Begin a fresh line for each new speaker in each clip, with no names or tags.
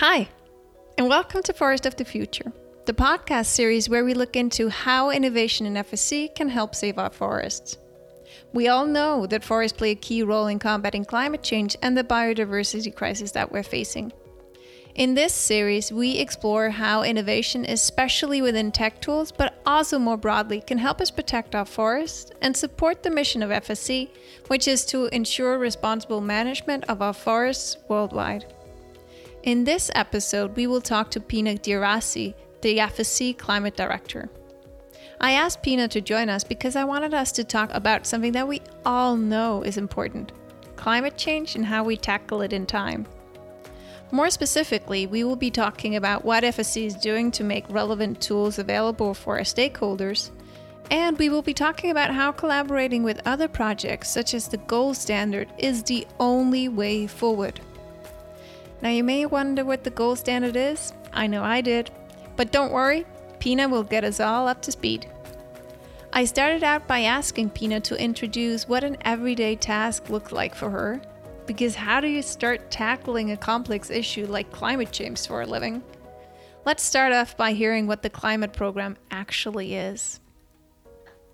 Hi, and welcome to Forest of the Future, the podcast series where we look into how innovation in FSC can help save our forests. We all know that forests play a key role in combating climate change and the biodiversity crisis that we're facing. In this series, we explore how innovation, especially within tech tools, but also more broadly, can help us protect our forests and support the mission of FSC, which is to ensure responsible management of our forests worldwide. In this episode, we will talk to Pina Gervassi, the FSC Climate Director. I asked Pina to join us because I wanted us to talk about something that we all know is important climate change and how we tackle it in time. More specifically, we will be talking about what FSC is doing to make relevant tools available for our stakeholders, and we will be talking about how collaborating with other projects, such as the Gold Standard, is the only way forward. Now, you may wonder what the gold standard is. I know I did. But don't worry, Pina will get us all up to speed. I started out by asking Pina to introduce what an everyday task looked like for her. Because how do you start tackling a complex issue like climate change for a living? Let's start off by hearing what the climate program actually is.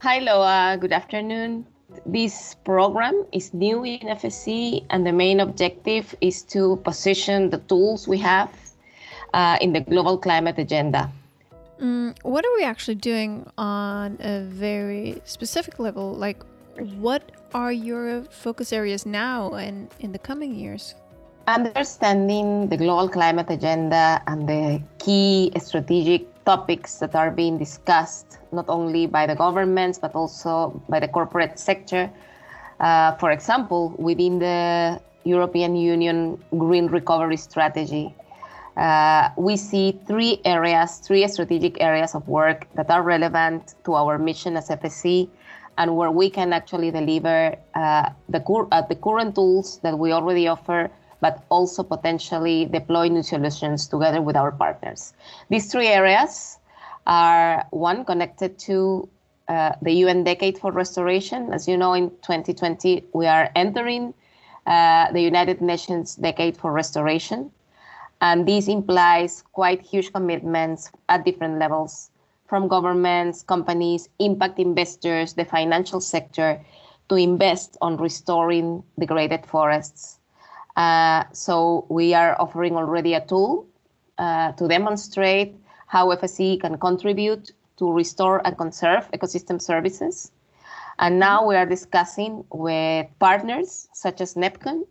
Hi, Loa. Good afternoon. This program is new in FSC, and the main objective is to position the tools we have uh, in the global climate agenda.
Mm, what are we actually doing on a very specific level? Like, what are your focus areas now and in the coming years?
Understanding the global climate agenda and the key strategic topics that are being discussed not only by the governments but also by the corporate sector. Uh, for example, within the European Union Green Recovery Strategy, uh, we see three areas, three strategic areas of work that are relevant to our mission as FSC and where we can actually deliver uh, the, cur- uh, the current tools that we already offer but also potentially deploy new solutions together with our partners. These three areas are one connected to uh, the UN Decade for Restoration. As you know, in 2020, we are entering uh, the United Nations Decade for Restoration. And this implies quite huge commitments at different levels from governments, companies, impact investors, the financial sector to invest on restoring degraded forests uh, so we are offering already a tool uh, to demonstrate how FSC can contribute to restore and conserve ecosystem services. And now we are discussing with partners such as NEPCON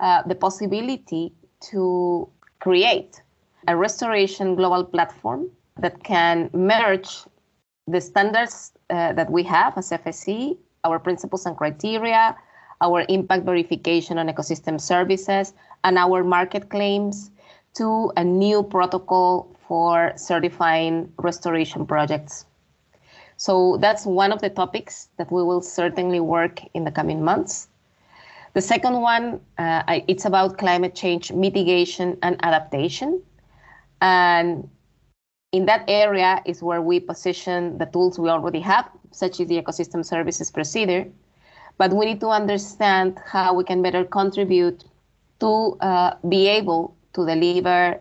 uh, the possibility to create a restoration global platform that can merge the standards uh, that we have as FSC, our principles and criteria, our impact verification on ecosystem services, and our market claims to a new protocol for certifying restoration projects. So that's one of the topics that we will certainly work in the coming months. The second one, uh, it's about climate change mitigation and adaptation. And in that area is where we position the tools we already have, such as the ecosystem services procedure, but we need to understand how we can better contribute to uh, be able to deliver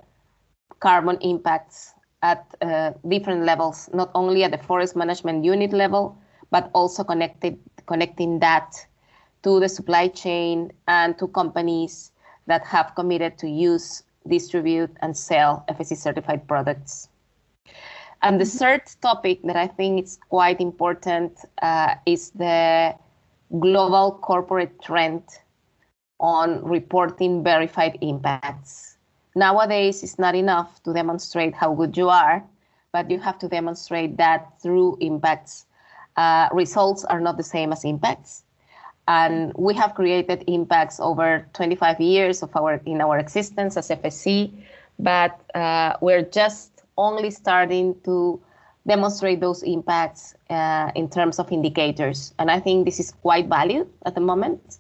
carbon impacts at uh, different levels, not only at the forest management unit level, but also connected, connecting that to the supply chain and to companies that have committed to use, distribute, and sell FSC certified products. And the mm-hmm. third topic that I think is quite important uh, is the global corporate trend on reporting verified impacts. Nowadays, it's not enough to demonstrate how good you are, but you have to demonstrate that through impacts. Uh, results are not the same as impacts. And we have created impacts over 25 years of our in our existence as FSC, but uh, we're just only starting to demonstrate those impacts uh, in terms of indicators. And I think this is quite valued at the moment.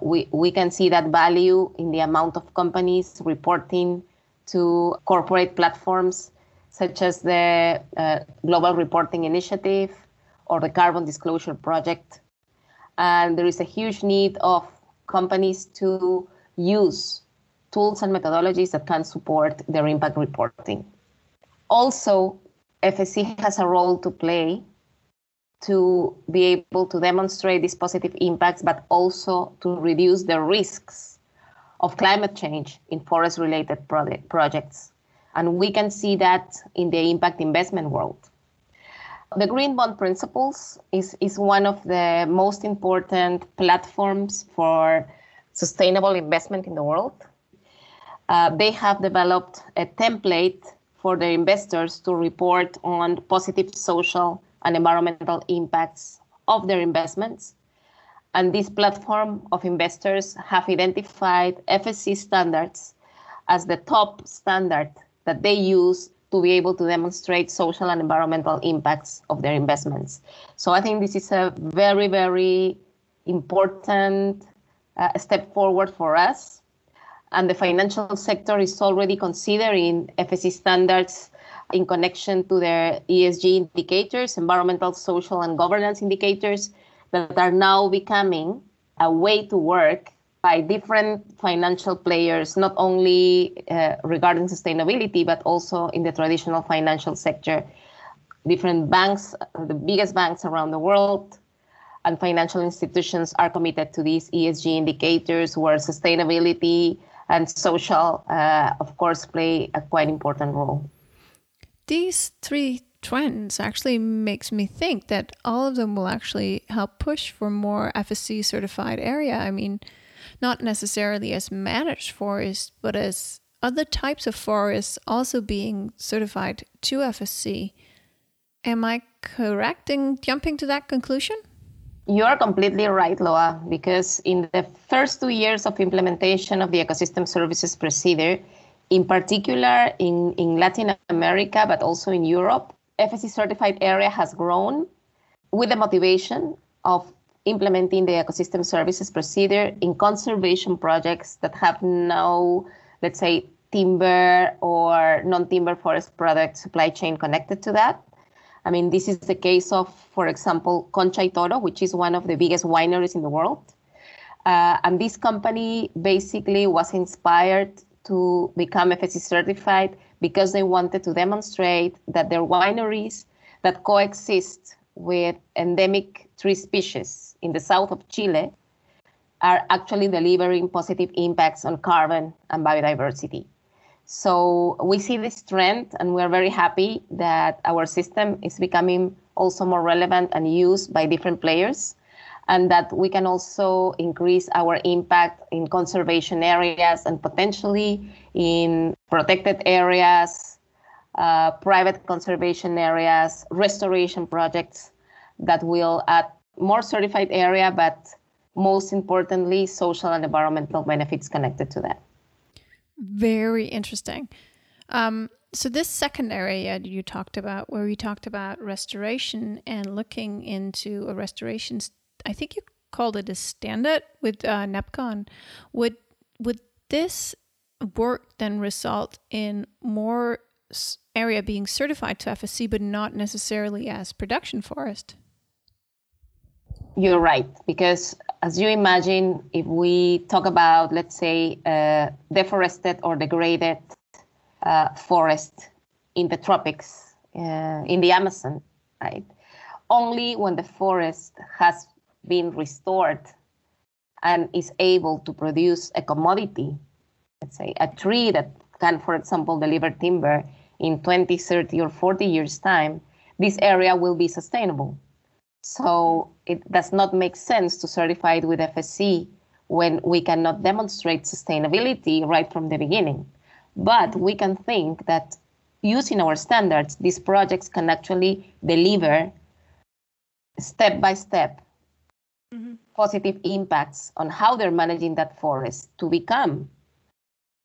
We, we can see that value in the amount of companies reporting to corporate platforms such as the uh, Global Reporting Initiative or the Carbon Disclosure Project. And there is a huge need of companies to use tools and methodologies that can support their impact reporting. Also, FSC has a role to play to be able to demonstrate these positive impacts, but also to reduce the risks of climate change in forest related projects. And we can see that in the impact investment world. The Green Bond Principles is, is one of the most important platforms for sustainable investment in the world. Uh, they have developed a template for their investors to report on positive social and environmental impacts of their investments. And this platform of investors have identified FSC standards as the top standard that they use to be able to demonstrate social and environmental impacts of their investments. So I think this is a very, very important uh, step forward for us. And the financial sector is already considering FSC standards in connection to their ESG indicators, environmental, social, and governance indicators that are now becoming a way to work by different financial players, not only uh, regarding sustainability, but also in the traditional financial sector. Different banks, the biggest banks around the world, and financial institutions are committed to these ESG indicators where sustainability and social, uh, of course, play a quite important role.
These three trends actually makes me think that all of them will actually help push for more FSC certified area. I mean, not necessarily as managed forests, but as other types of forests also being certified to FSC. Am I correct in jumping to that conclusion?
You are completely right, Loa, because in the first two years of implementation of the ecosystem services procedure, in particular in, in Latin America, but also in Europe, FSC certified area has grown with the motivation of implementing the ecosystem services procedure in conservation projects that have no, let's say, timber or non-timber forest product supply chain connected to that. I mean, this is the case of, for example, Concha y Toro, which is one of the biggest wineries in the world. Uh, and this company basically was inspired to become FSC certified because they wanted to demonstrate that their wineries that coexist with endemic tree species in the south of Chile are actually delivering positive impacts on carbon and biodiversity. So we see this trend, and we're very happy that our system is becoming also more relevant and used by different players, and that we can also increase our impact in conservation areas and potentially in protected areas, uh, private conservation areas, restoration projects that will add more certified area, but most importantly, social and environmental benefits connected to that.
Very interesting. Um, so this second area you talked about, where we talked about restoration and looking into a restoration, I think you called it a standard with uh, NEPCON. Would would this work then result in more area being certified to FSC, but not necessarily as production forest?
You're right, because as you imagine, if we talk about, let's say, uh, deforested or degraded uh, forest in the tropics, uh, in the Amazon, right? Only when the forest has been restored and is able to produce a commodity, let's say a tree that can, for example, deliver timber in 20, 30, or 40 years' time, this area will be sustainable. So it does not make sense to certify it with FSC when we cannot demonstrate sustainability right from the beginning. But we can think that using our standards, these projects can actually deliver step by step mm-hmm. positive impacts on how they're managing that forest to become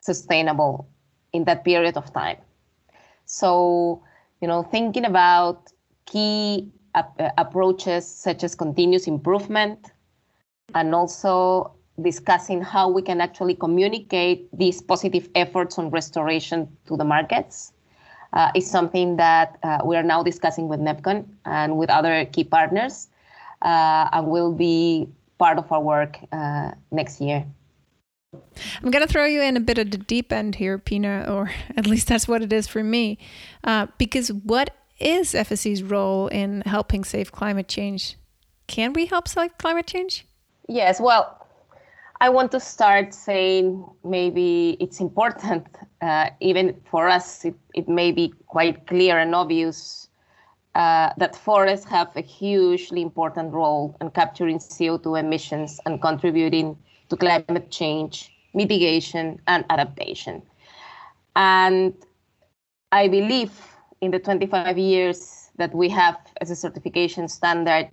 sustainable in that period of time. So, you know, thinking about key uh, approaches such as continuous improvement and also discussing how we can actually communicate these positive efforts on restoration to the markets uh, is something that uh, we are now discussing with NEPCON and with other key partners uh, and will be part of our work uh, next year.
I'm going to throw you in a bit of the deep end here, Pina, or at least that's what it is for me. Uh, because what is FSC's role in helping save climate change? Can we help save climate change?
Yes, well, I want to start saying maybe it's important, uh, even for us, it, it may be quite clear and obvious uh, that forests have a hugely important role in capturing CO2 emissions and contributing to climate change mitigation, and adaptation. And I believe in the 25 years that we have as a certification standard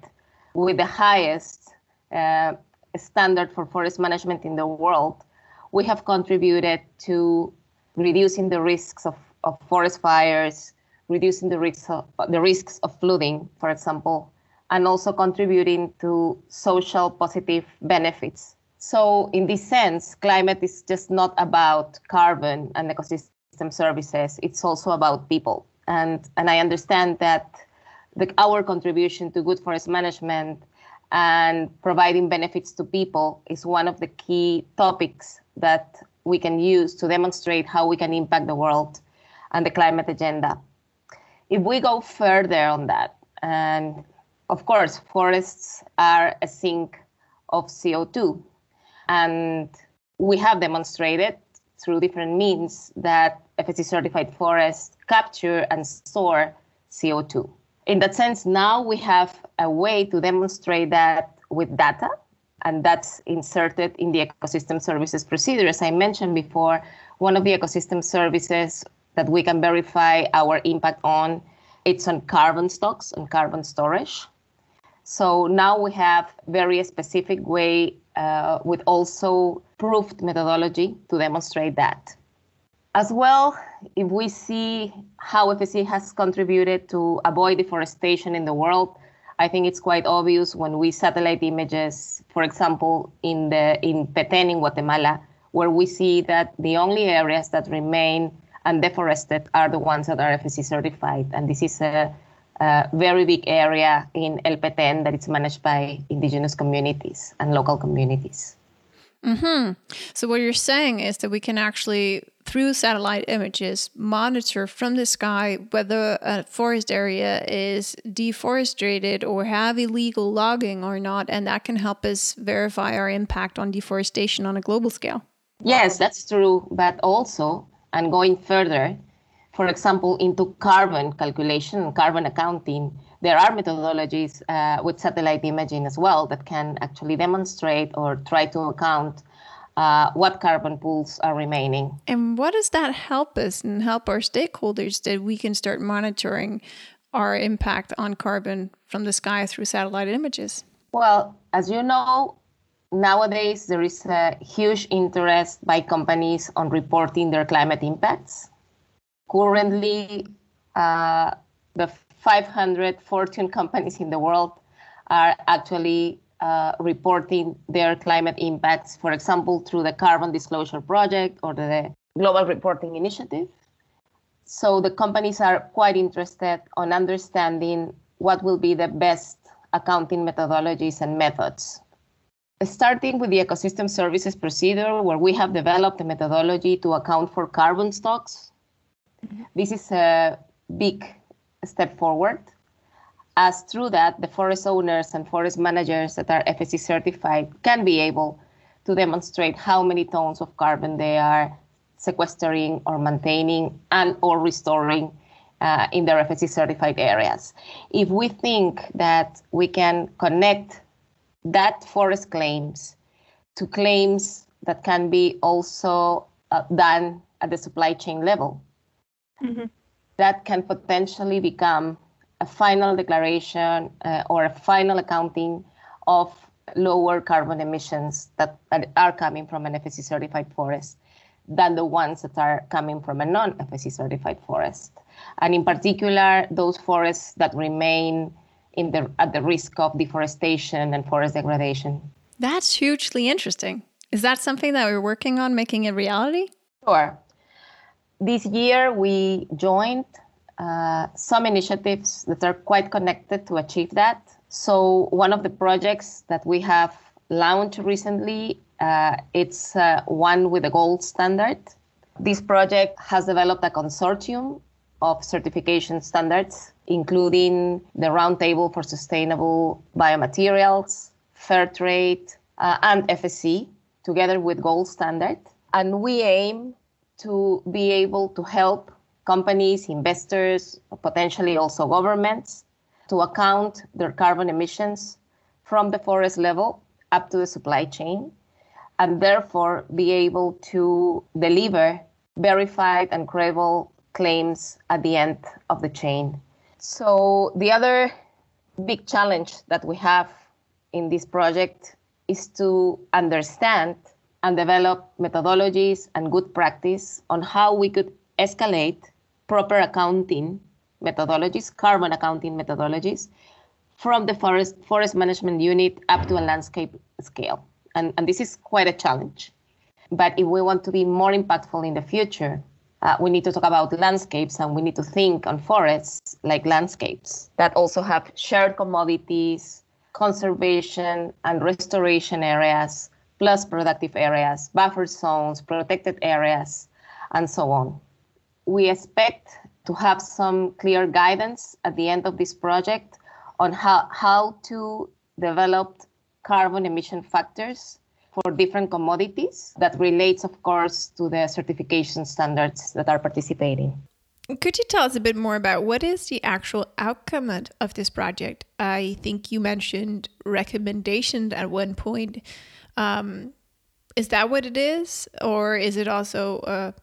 with the highest uh, standard for forest management in the world, we have contributed to reducing the risks of, of forest fires, reducing the risks of, the risks of flooding, for example, and also contributing to social positive benefits so, in this sense, climate is just not about carbon and ecosystem services, it's also about people. And, and I understand that the, our contribution to good forest management and providing benefits to people is one of the key topics that we can use to demonstrate how we can impact the world and the climate agenda. If we go further on that, and of course, forests are a sink of CO2 and we have demonstrated through different means that FSC certified forests capture and store CO2. In that sense, now we have a way to demonstrate that with data, and that's inserted in the ecosystem services procedure. As I mentioned before, one of the ecosystem services that we can verify our impact on it's on carbon stocks and carbon storage. So now we have very specific way uh, with also proved methodology to demonstrate that. As well, if we see how FSC has contributed to avoid deforestation in the world, I think it's quite obvious when we satellite images, for example, in the in Petén in Guatemala, where we see that the only areas that remain undeforested are the ones that are FSC certified, and this is a a very big area in El Petén that is managed by indigenous communities and local communities.
Mm-hmm. So, what you're saying is that we can actually, through satellite images, monitor from the sky whether a forest area is deforested or have illegal logging or not, and that can help us verify our impact on deforestation on a global scale.
Yes, that's true. But also, and going further, for example, into carbon calculation, and carbon accounting, there are methodologies uh, with satellite imaging as well that can actually demonstrate or try to account uh, what carbon pools are remaining.
And what does that help us and help our stakeholders that we can start monitoring our impact on carbon from the sky through satellite images?
Well, as you know, nowadays there is a huge interest by companies on reporting their climate impacts. Currently, uh, the 500 Fortune companies in the world are actually uh, reporting their climate impacts, for example, through the Carbon Disclosure Project or the Global Reporting Initiative. So the companies are quite interested on understanding what will be the best accounting methodologies and methods. Starting with the ecosystem services procedure, where we have developed a methodology to account for carbon stocks this is a big step forward, as through that, the forest owners and forest managers that are FSC certified can be able to demonstrate how many tons of carbon they are sequestering or maintaining and or restoring uh, in their FSC certified areas. If we think that we can connect that forest claims to claims that can be also uh, done at the supply chain level, mm-hmm. that can potentially become a final declaration uh, or a final accounting of lower carbon emissions that are coming from an FSC certified forest than the ones that are coming from a non FSC certified forest. And in particular, those forests that remain in the, at the risk of deforestation and forest degradation.
That's hugely interesting. Is that something that we're working on making a reality?
Sure this year we joined uh, some initiatives that are quite connected to achieve that. So one of the projects that we have launched recently Uh, it's uh, one with a gold standard. This project has developed a consortium of certification standards, including the Roundtable for Sustainable Biomaterials, Fair Trade, uh, and FSC, together with Gold Standard. And we aim to be able to help companies, investors, potentially also governments, to account their carbon emissions from the forest level up to the supply chain, and therefore be able to deliver verified and credible claims at the end of the chain. So, the other big challenge that we have in this project is to understand and develop methodologies and good practice on how we could escalate proper accounting methodologies, carbon accounting methodologies, from the forest forest management unit up to a landscape scale. And, and this is quite a challenge. But if we want to be more impactful in the future, uh, we need to talk about landscapes and we need to think on forests like landscapes that also have shared commodities, conservation and restoration areas, plus productive areas, buffer zones, protected areas, and so on. We expect to have some clear guidance at the end of this project on how, how to develop carbon emission factors for different commodities that relates, of course, to the certification standards that are participating.
Could you tell us a bit more about what is the actual outcome of this project? I think you mentioned recommendations at one point. Um, is that what it is, or is it also a,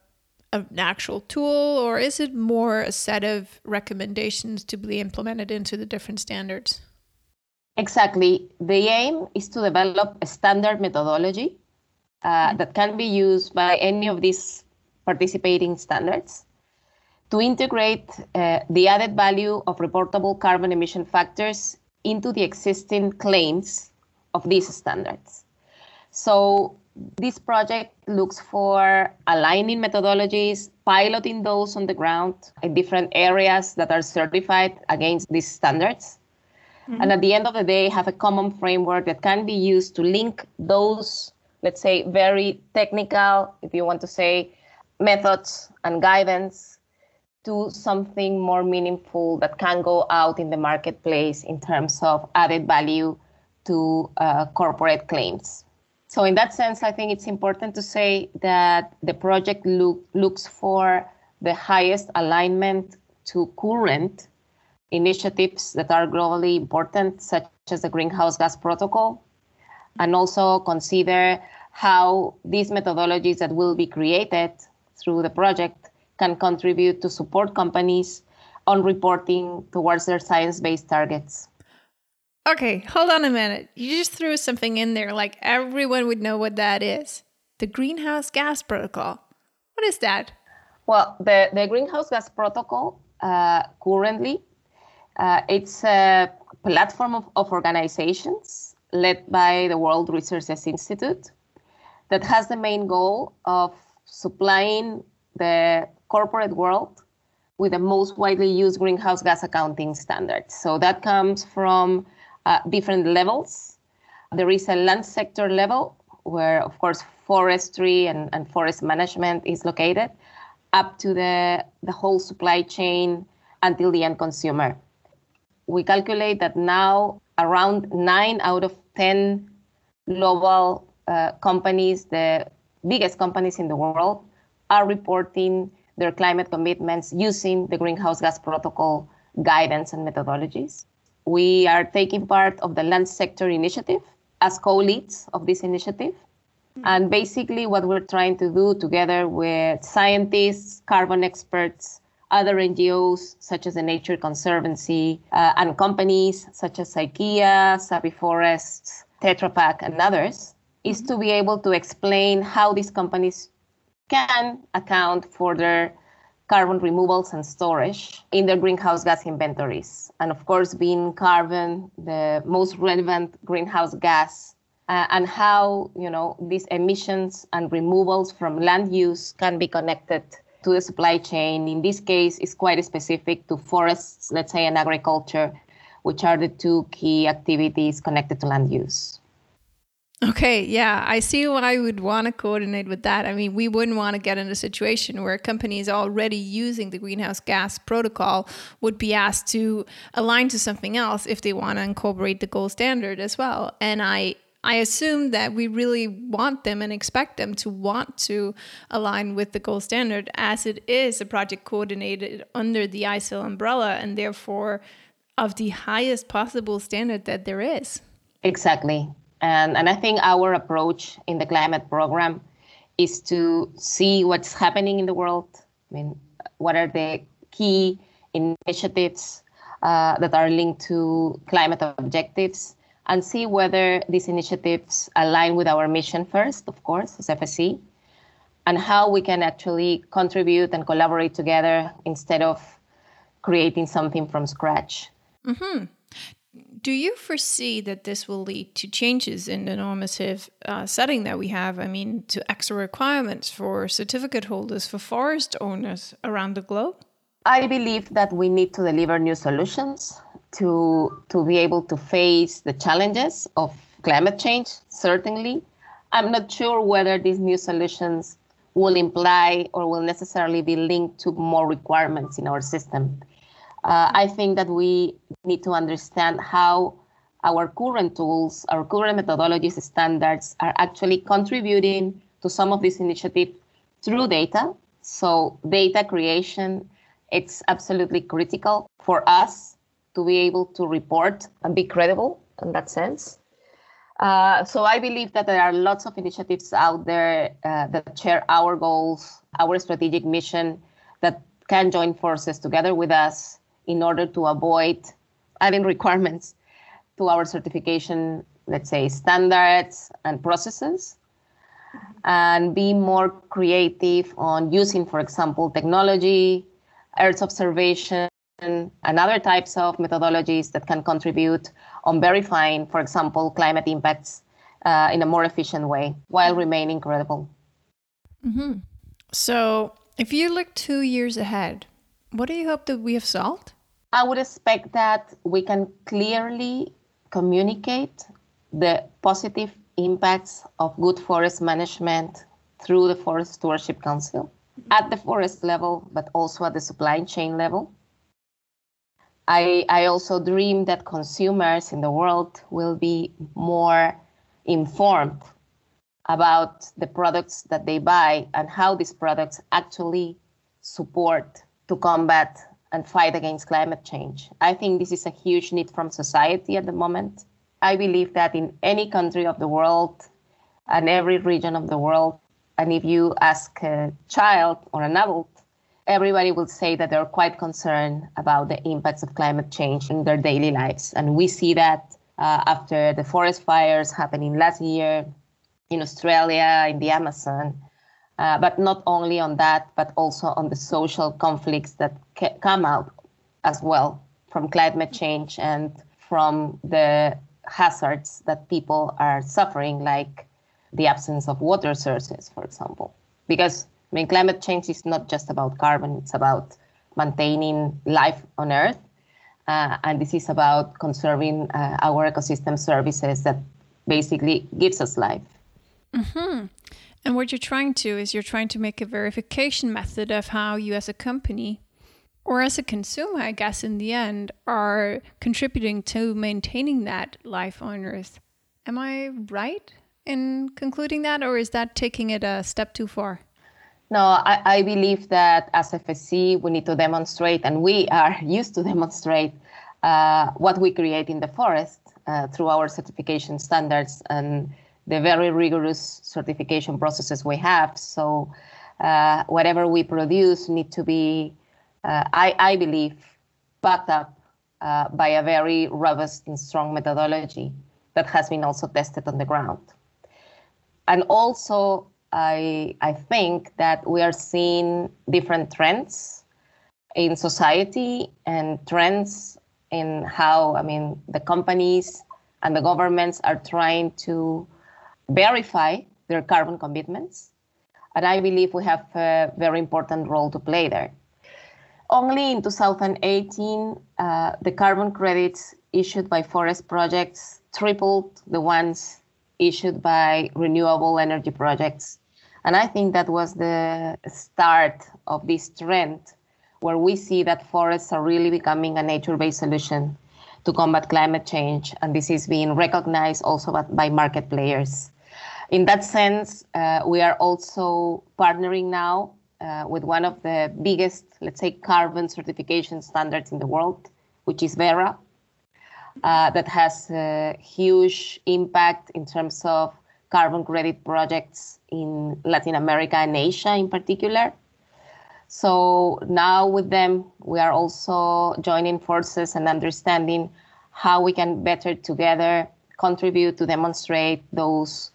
an actual tool, or is it more a set of recommendations to be implemented into the different standards?
Exactly. The aim is to develop a standard methodology uh, that can be used by any of these participating standards to integrate uh, the added value of reportable carbon emission factors into the existing claims of these standards. So this project looks for aligning methodologies, piloting those on the ground in different areas that are certified against these standards, Mm-hmm. And at the end of the day, have a common framework that can be used to link those, let's say, very technical, if you want to say, methods and guidance to something more meaningful that can go out in the marketplace in terms of added value to uh, corporate claims. So, in that sense, I think it's important to say that the project look, looks for the highest alignment to current initiatives that are globally important, such as the Greenhouse Gas Protocol, and also consider how these methodologies that will be created through the project can contribute to support companies on reporting towards their science based targets.
Okay, hold on a minute. You just threw something in there like everyone would know what that is. The Greenhouse Gas Protocol. What is that?
Well, the, the Greenhouse Gas Protocol uh, currently uh, it's a platform of, of organizations led by the World Resources Institute that has the main goal of supplying the corporate world with the most widely used greenhouse gas accounting standards. So that comes from uh, different levels. There is a land sector level where, of course, forestry and, and forest management is located, up to the, the whole supply chain until the end consumer we calculate that now around nine out of 10 global uh, companies, the biggest companies in the world, are reporting their climate commitments using the Greenhouse Gas Protocol guidance and methodologies. We are taking part of the land sector initiative as co-leads of this initiative. Mm-hmm. And basically what we're trying to do together with scientists, carbon experts, other NGOs such as the Nature Conservancy uh, and companies such as IKEA, Sappi Forests, Tetra Pak, and others, is to be able to explain how these companies can account for their carbon removals and storage in their greenhouse gas inventories. And of course, being carbon the most relevant greenhouse gas, uh, and how you know these emissions and removals from land use can be connected to the supply chain. In this case, is quite specific to forests, let's say, and agriculture, which are the two key activities connected to land use.
Okay, yeah, I see why would want to coordinate with that. I mean, we wouldn't want to get in a situation where companies already using the greenhouse gas protocol would be asked to align to something else if they want to incorporate the gold standard as well. And I I assume that we really want them and expect them to want to align with the gold standard as it is a project coordinated under the ISEAL umbrella and therefore of the highest possible standard that there is.
Exactly. And, and I think our approach in the climate program is to see what's happening in the world. I mean, what are the key initiatives uh, that are linked to climate objectives and see whether these initiatives align with our mission first, of course, as FSC, and how we can actually contribute and collaborate together instead of creating something from scratch.
Mm-hmm. Do you foresee that this will lead to changes in the normative uh, setting that we have? I mean, to extra requirements for certificate holders, for forest owners around the globe?
I believe that we need to deliver new solutions to, to be able to face the challenges of climate change, certainly. I'm not sure whether these new solutions will imply or will necessarily be linked to more requirements in our system. Uh, I think that we need to understand how our current tools, our current methodologies, standards are actually contributing to some of these initiatives through data. So data creation, it's absolutely critical for us to be able to report and be credible in that sense. Uh, so I believe that there are lots of initiatives out there uh, that share our goals, our strategic mission, that can join forces together with us in order to avoid adding requirements to our certification, let's say, standards and processes, and be more creative on using, for example, technology, Earth observation, and other types of methodologies that can contribute on verifying, for example, climate impacts uh, in a more efficient way while remaining credible.
Mm-hmm. So, if you look two years ahead, what do you hope that we have solved?
I would expect that we can clearly communicate the positive impacts of good forest management through the Forest Stewardship Council at the forest level, but also at the supply chain level. I, I also dream that consumers in the world will be more informed about the products that they buy and how these products actually support to combat and fight against climate change. I think this is a huge need from society at the moment. I believe that in any country of the world and every region of the world, and if you ask a child or an adult everybody will say that they're quite concerned about the impacts of climate change in their daily lives. And we see that uh, after the forest fires happening last year in Australia, in the Amazon. Uh, but not only on that, but also on the social conflicts that ca- come out as well from climate change and from the hazards that people are suffering, like the absence of water sources, for example. Because I mean, climate change is not just about carbon, it's about maintaining life on Earth. Uh, and this is about conserving uh, our ecosystem services that basically gives us life.
Mm-hmm. And what you're trying to is you're trying to make a verification method of how you as a company or as a consumer, I guess, in the end, are contributing to maintaining that life on Earth. Am I right in concluding that, or is that taking it a step too far?
No, I, I believe that as FSC, we need to demonstrate, and we are used to demonstrate uh, what we create in the forest uh, through our certification standards and the very rigorous certification processes we have. So, uh, whatever we produce need to be, uh, I, I believe, backed up uh, by a very robust and strong methodology that has been also tested on the ground. And also, I, I think that we are seeing different trends in society and trends in how, I mean, the companies and the governments are trying to verify their carbon commitments. And I believe we have a very important role to play there. Only in 2018, uh, the carbon credits issued by forest projects tripled the ones issued by renewable energy projects. And I think that was the start of this trend where we see that forests are really becoming a nature based solution to combat climate change. And this is being recognized also by, by market players. In that sense, uh, we are also partnering now uh, with one of the biggest, let's say, carbon certification standards in the world, which is Verra, uh, that has a huge impact in terms of carbon credit projects in Latin America and Asia in particular. So now with them, we are also joining forces and understanding how we can better together contribute to demonstrate those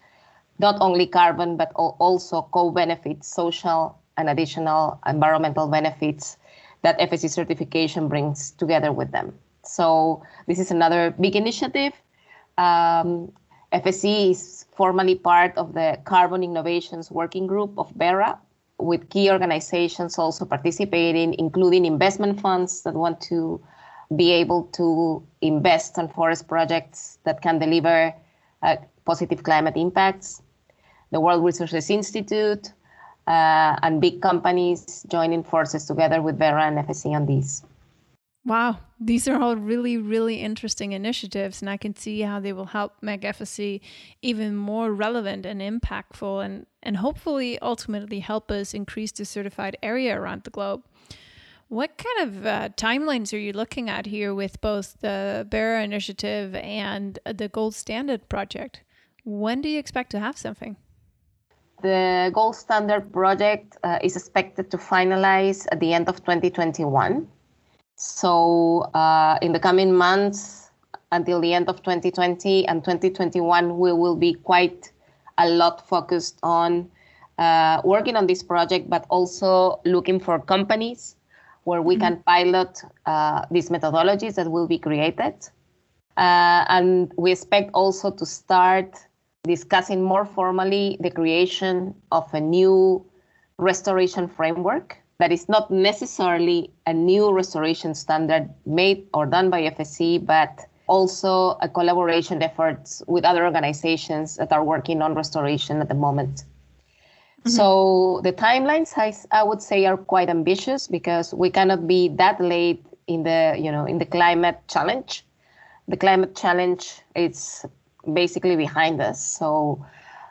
not only carbon but also co-benefits, social and additional environmental benefits that FSC certification brings together with them. So this is another big initiative. Um, FSC is formally part of the Carbon Innovations Working Group of Verra, with key organizations also participating, including investment funds that want to be able to invest on forest projects that can deliver uh, positive climate impacts. The World Resources Institute uh, and big companies joining forces together with Verra and FSC on these.
Wow, these are all really, really interesting initiatives, and I can see how they will help make FSC even more relevant and impactful, and, and hopefully ultimately help us increase the certified area around the globe. What kind of uh, timelines are you looking at here with both the Verra initiative and the Gold Standard project? When do you expect to have something?
The Gold Standard project uh, is expected to finalize at the end of 2021 so uh, in the coming months, until the end of 2020 and 2021, we will be quite a lot focused on uh, working on this project, but also looking for companies where we mm-hmm. can pilot uh, these methodologies that will be created. Uh, and we expect also to start discussing more formally the creation of a new restoration framework that is not necessarily a new restoration standard made or done by FSC, but also a collaboration efforts with other organizations that are working on restoration at the moment. Mm-hmm. So the timelines, I, I would say, are quite ambitious because we cannot be that late in the you know in the climate challenge. The climate challenge is basically behind us, so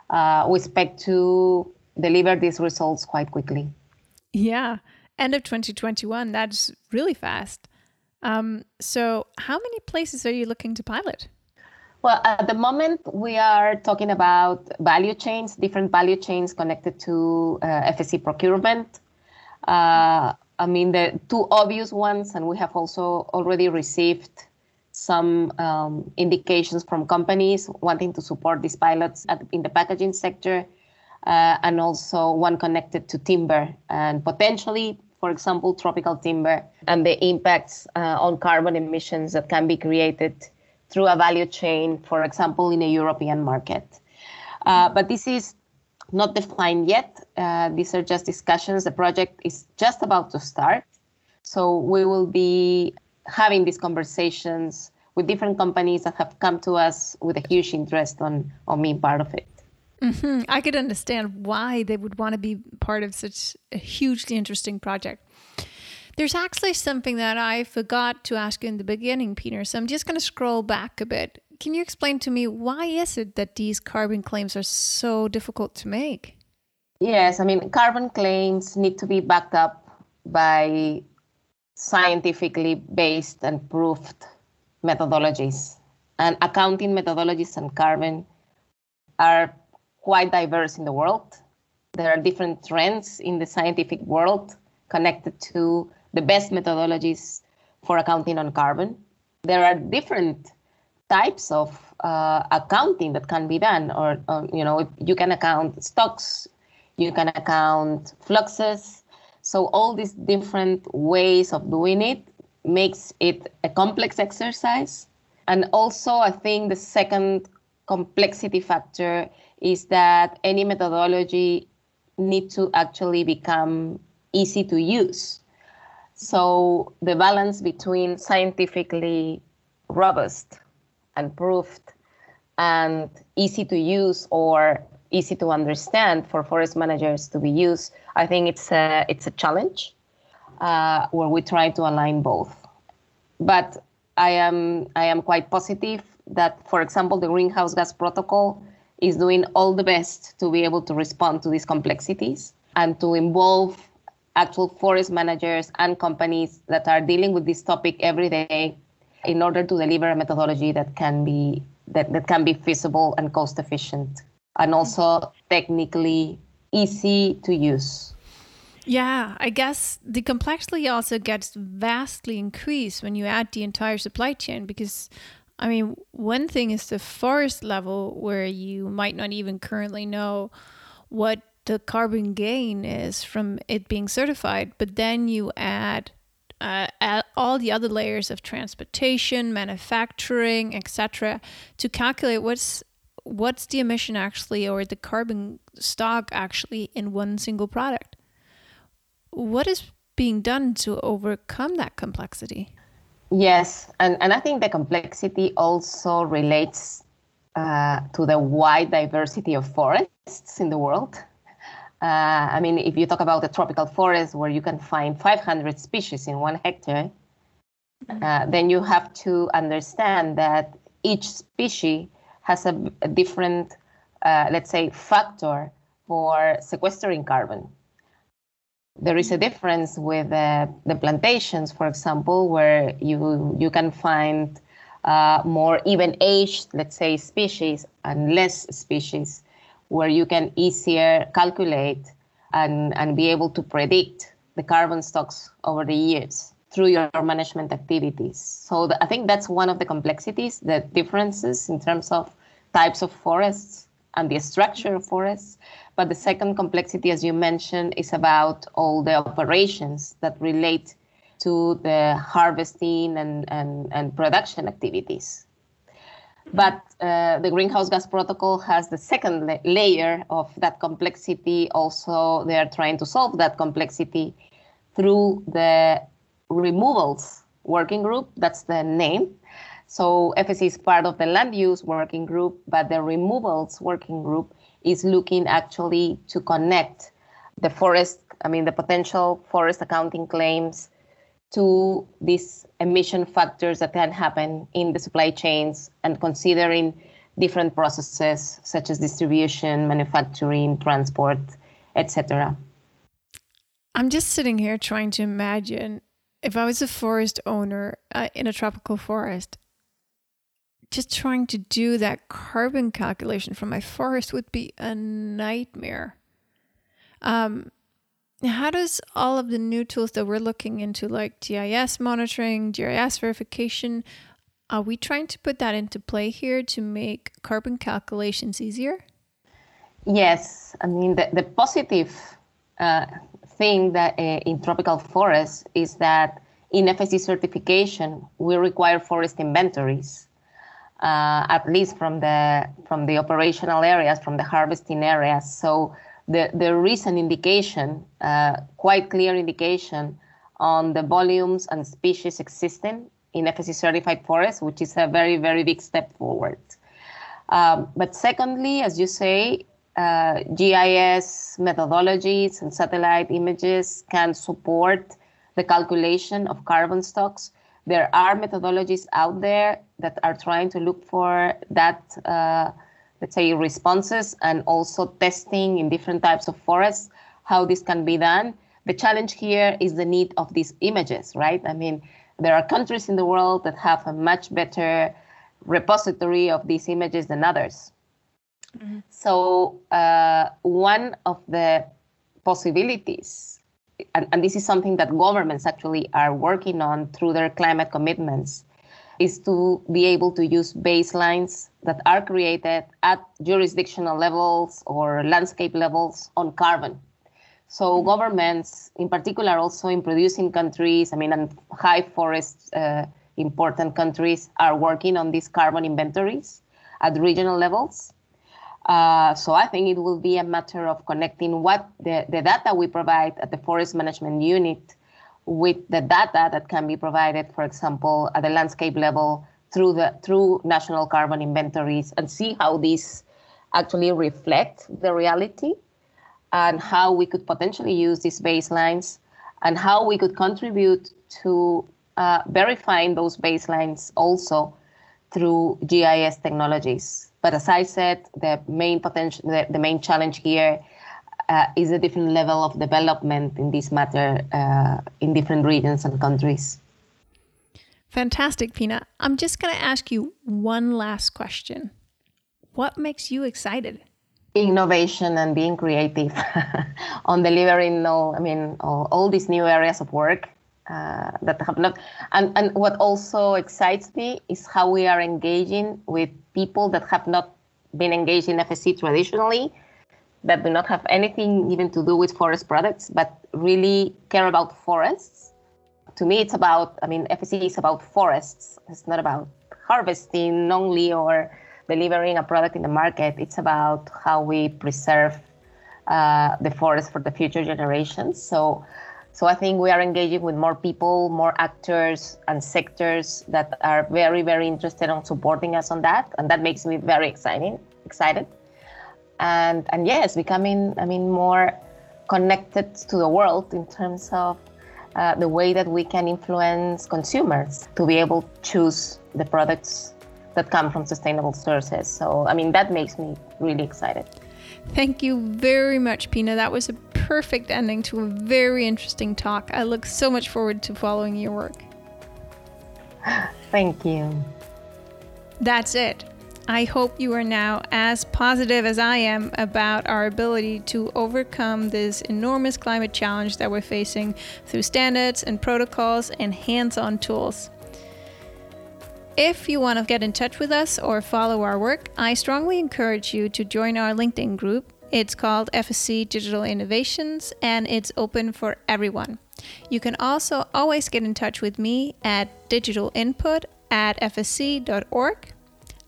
uh, we expect to deliver these results quite quickly.
Yeah. End of 2021. That's really fast. Um, so, how many places are you looking to pilot?
Well, at the moment, we are talking about value chains, different value chains connected to uh, FSC procurement. Uh, I mean, the two obvious ones, and we have also already received some um, indications from companies wanting to support these pilots at, in the packaging sector uh, and also one connected to timber and potentially, for example, tropical timber and the impacts uh, on carbon emissions that can be created through a value chain, for example, in a European market. Uh, but this is not defined yet. Uh, these are just discussions. The project is just about to start. So we will be having these conversations with different companies that have come to us with a huge interest on, on being part of it.
Mm-hmm. I could understand why they would want to be part of such a hugely interesting project. There's actually something that I forgot to ask you in the beginning, Peter. So I'm just going to scroll back a bit. Can you explain to me why is it that these carbon claims are so difficult to make?
Yes, I mean carbon claims need to be backed up by scientifically based and proved methodologies. And accounting methodologies and carbon are quite diverse in the world. There are different trends in the scientific world connected to the best methodologies for accounting on carbon. There are different types of uh, accounting that can be done, or, or you know, you can account stocks, you can account fluxes. So all these different ways of doing it makes it a complex exercise. And also, I think the second complexity factor is that any methodology need to actually become easy to use. So the balance between scientifically robust and proved and easy to use or easy to understand for forest managers to be used, I think it's a, it's a challenge uh, where we try to align both. But I am I am quite positive that, for example, the greenhouse gas protocol is doing all the best to be able to respond to these complexities and to involve actual forest managers and companies that are dealing with this topic every day in order to deliver a methodology that can be that, that can be feasible and cost efficient and also technically easy to use.
Yeah, I guess the complexity also gets vastly increased when you add the entire supply chain because I mean, one thing is the forest level where you might not even currently know what the carbon gain is from it being certified, but then you add uh, all the other layers of transportation, manufacturing, etc., to calculate what's what's the emission actually or the carbon stock actually in one single product. What is being done to overcome that complexity?
Yes, and, and I think the complexity also relates uh, to the wide diversity of forests in the world. Uh, I mean, if you talk about the tropical forest where you can find 500 species in one hectare, uh, then you have to understand that each species has a, a different, uh, let's say, factor for sequestering carbon. There is a difference with uh, the plantations, for example, where you you can find uh, more even aged, let's say, species and less species, where you can easier calculate and, and be able to predict the carbon stocks over the years through your management activities. So I think that's one of the complexities, the differences in terms of types of forests and the structure of forests. But the second complexity, as you mentioned, is about all the operations that relate to the harvesting and, and, and production activities. But uh, the greenhouse gas protocol has the second la- layer of that complexity. Also, they are trying to solve that complexity through the removals working group. That's the name. So FSC is part of the land use working group, but the removals working group is looking actually to connect the forest, I mean, the potential forest accounting claims to these emission factors that can happen in the supply chains and considering different processes such as distribution, manufacturing, transport, etc.
I'm just sitting here trying to imagine if I was a forest owner uh, in a tropical forest just trying to do that carbon calculation from my forest would be a nightmare. Um, how does all of the new tools that we're looking into, like GIS monitoring, GIS verification, are we trying to put that into play here to make carbon calculations easier?
Yes, I mean the, the positive uh, thing that uh, in tropical forests is that in FSC certification we require forest inventories uh, at least from the from the operational areas, from the harvesting areas. So the, there is an indication, uh, quite clear indication, on the volumes and species existing in FSC certified forests, which is a very very big step forward. Um, but secondly, as you say, uh, GIS methodologies and satellite images can support the calculation of carbon stocks there are methodologies out there that are trying to look for that, uh, let's say, responses and also testing in different types of forests how this can be done. The challenge here is the need of these images, right? I mean, there are countries in the world that have a much better repository of these images than others. Mm-hmm. So, uh, one of the possibilities and, and this is something that governments actually are working on through their climate commitments, is to be able to use baselines that are created at jurisdictional levels or landscape levels on carbon. So mm-hmm. governments, in particular, also in producing countries, I mean, and high forest uh, important countries, are working on these carbon inventories at regional levels. Uh, so I think it will be a matter of connecting what the, the data we provide at the forest management unit with the data that can be provided, for example, at the landscape level through the through national carbon inventories and see how these actually reflect the reality and how we could potentially use these baselines and how we could contribute to uh, verifying those baselines also through GIS technologies. But as I said, the main potential, the, the main challenge here uh, is a different level of development in this matter uh, in different regions and countries.
Fantastic, Pina. I'm just going to ask you one last question. What makes you excited?
Innovation and being creative on delivering all, I mean, all, all these new areas of work uh, that have not. And, and what also excites me is how we are engaging with people that have not been engaged in FSC traditionally, that do not have anything even to do with forest products, but really care about forests to me, it's about, I mean, FSC is about forests. It's not about harvesting only or delivering a product in the market. It's about how we preserve uh, the forest for the future generations. So, so I think we are engaging with more people, more actors and sectors that are very, very interested in supporting us on that, and that makes me very exciting, excited. And and yes, becoming, I mean, more connected to the world in terms of uh, the way that we can influence consumers to be able to choose the products that come from sustainable sources. So, I mean, that makes me really excited.
Thank you very much, Pina. That was a perfect ending to a very interesting talk. I look so much forward to following your work.
Thank you.
That's it. I hope you are now as positive as I am about our ability to overcome this enormous climate challenge that we're facing through standards and protocols and hands on tools. If you want to get in touch with us or follow our work, I strongly encourage you to join our LinkedIn group. It's called FSC Digital Innovations and it's open for everyone. You can also always get in touch with me at digitalinput at fsc.org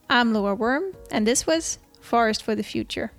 I'm Loa Worm, and this was Forest for the Future.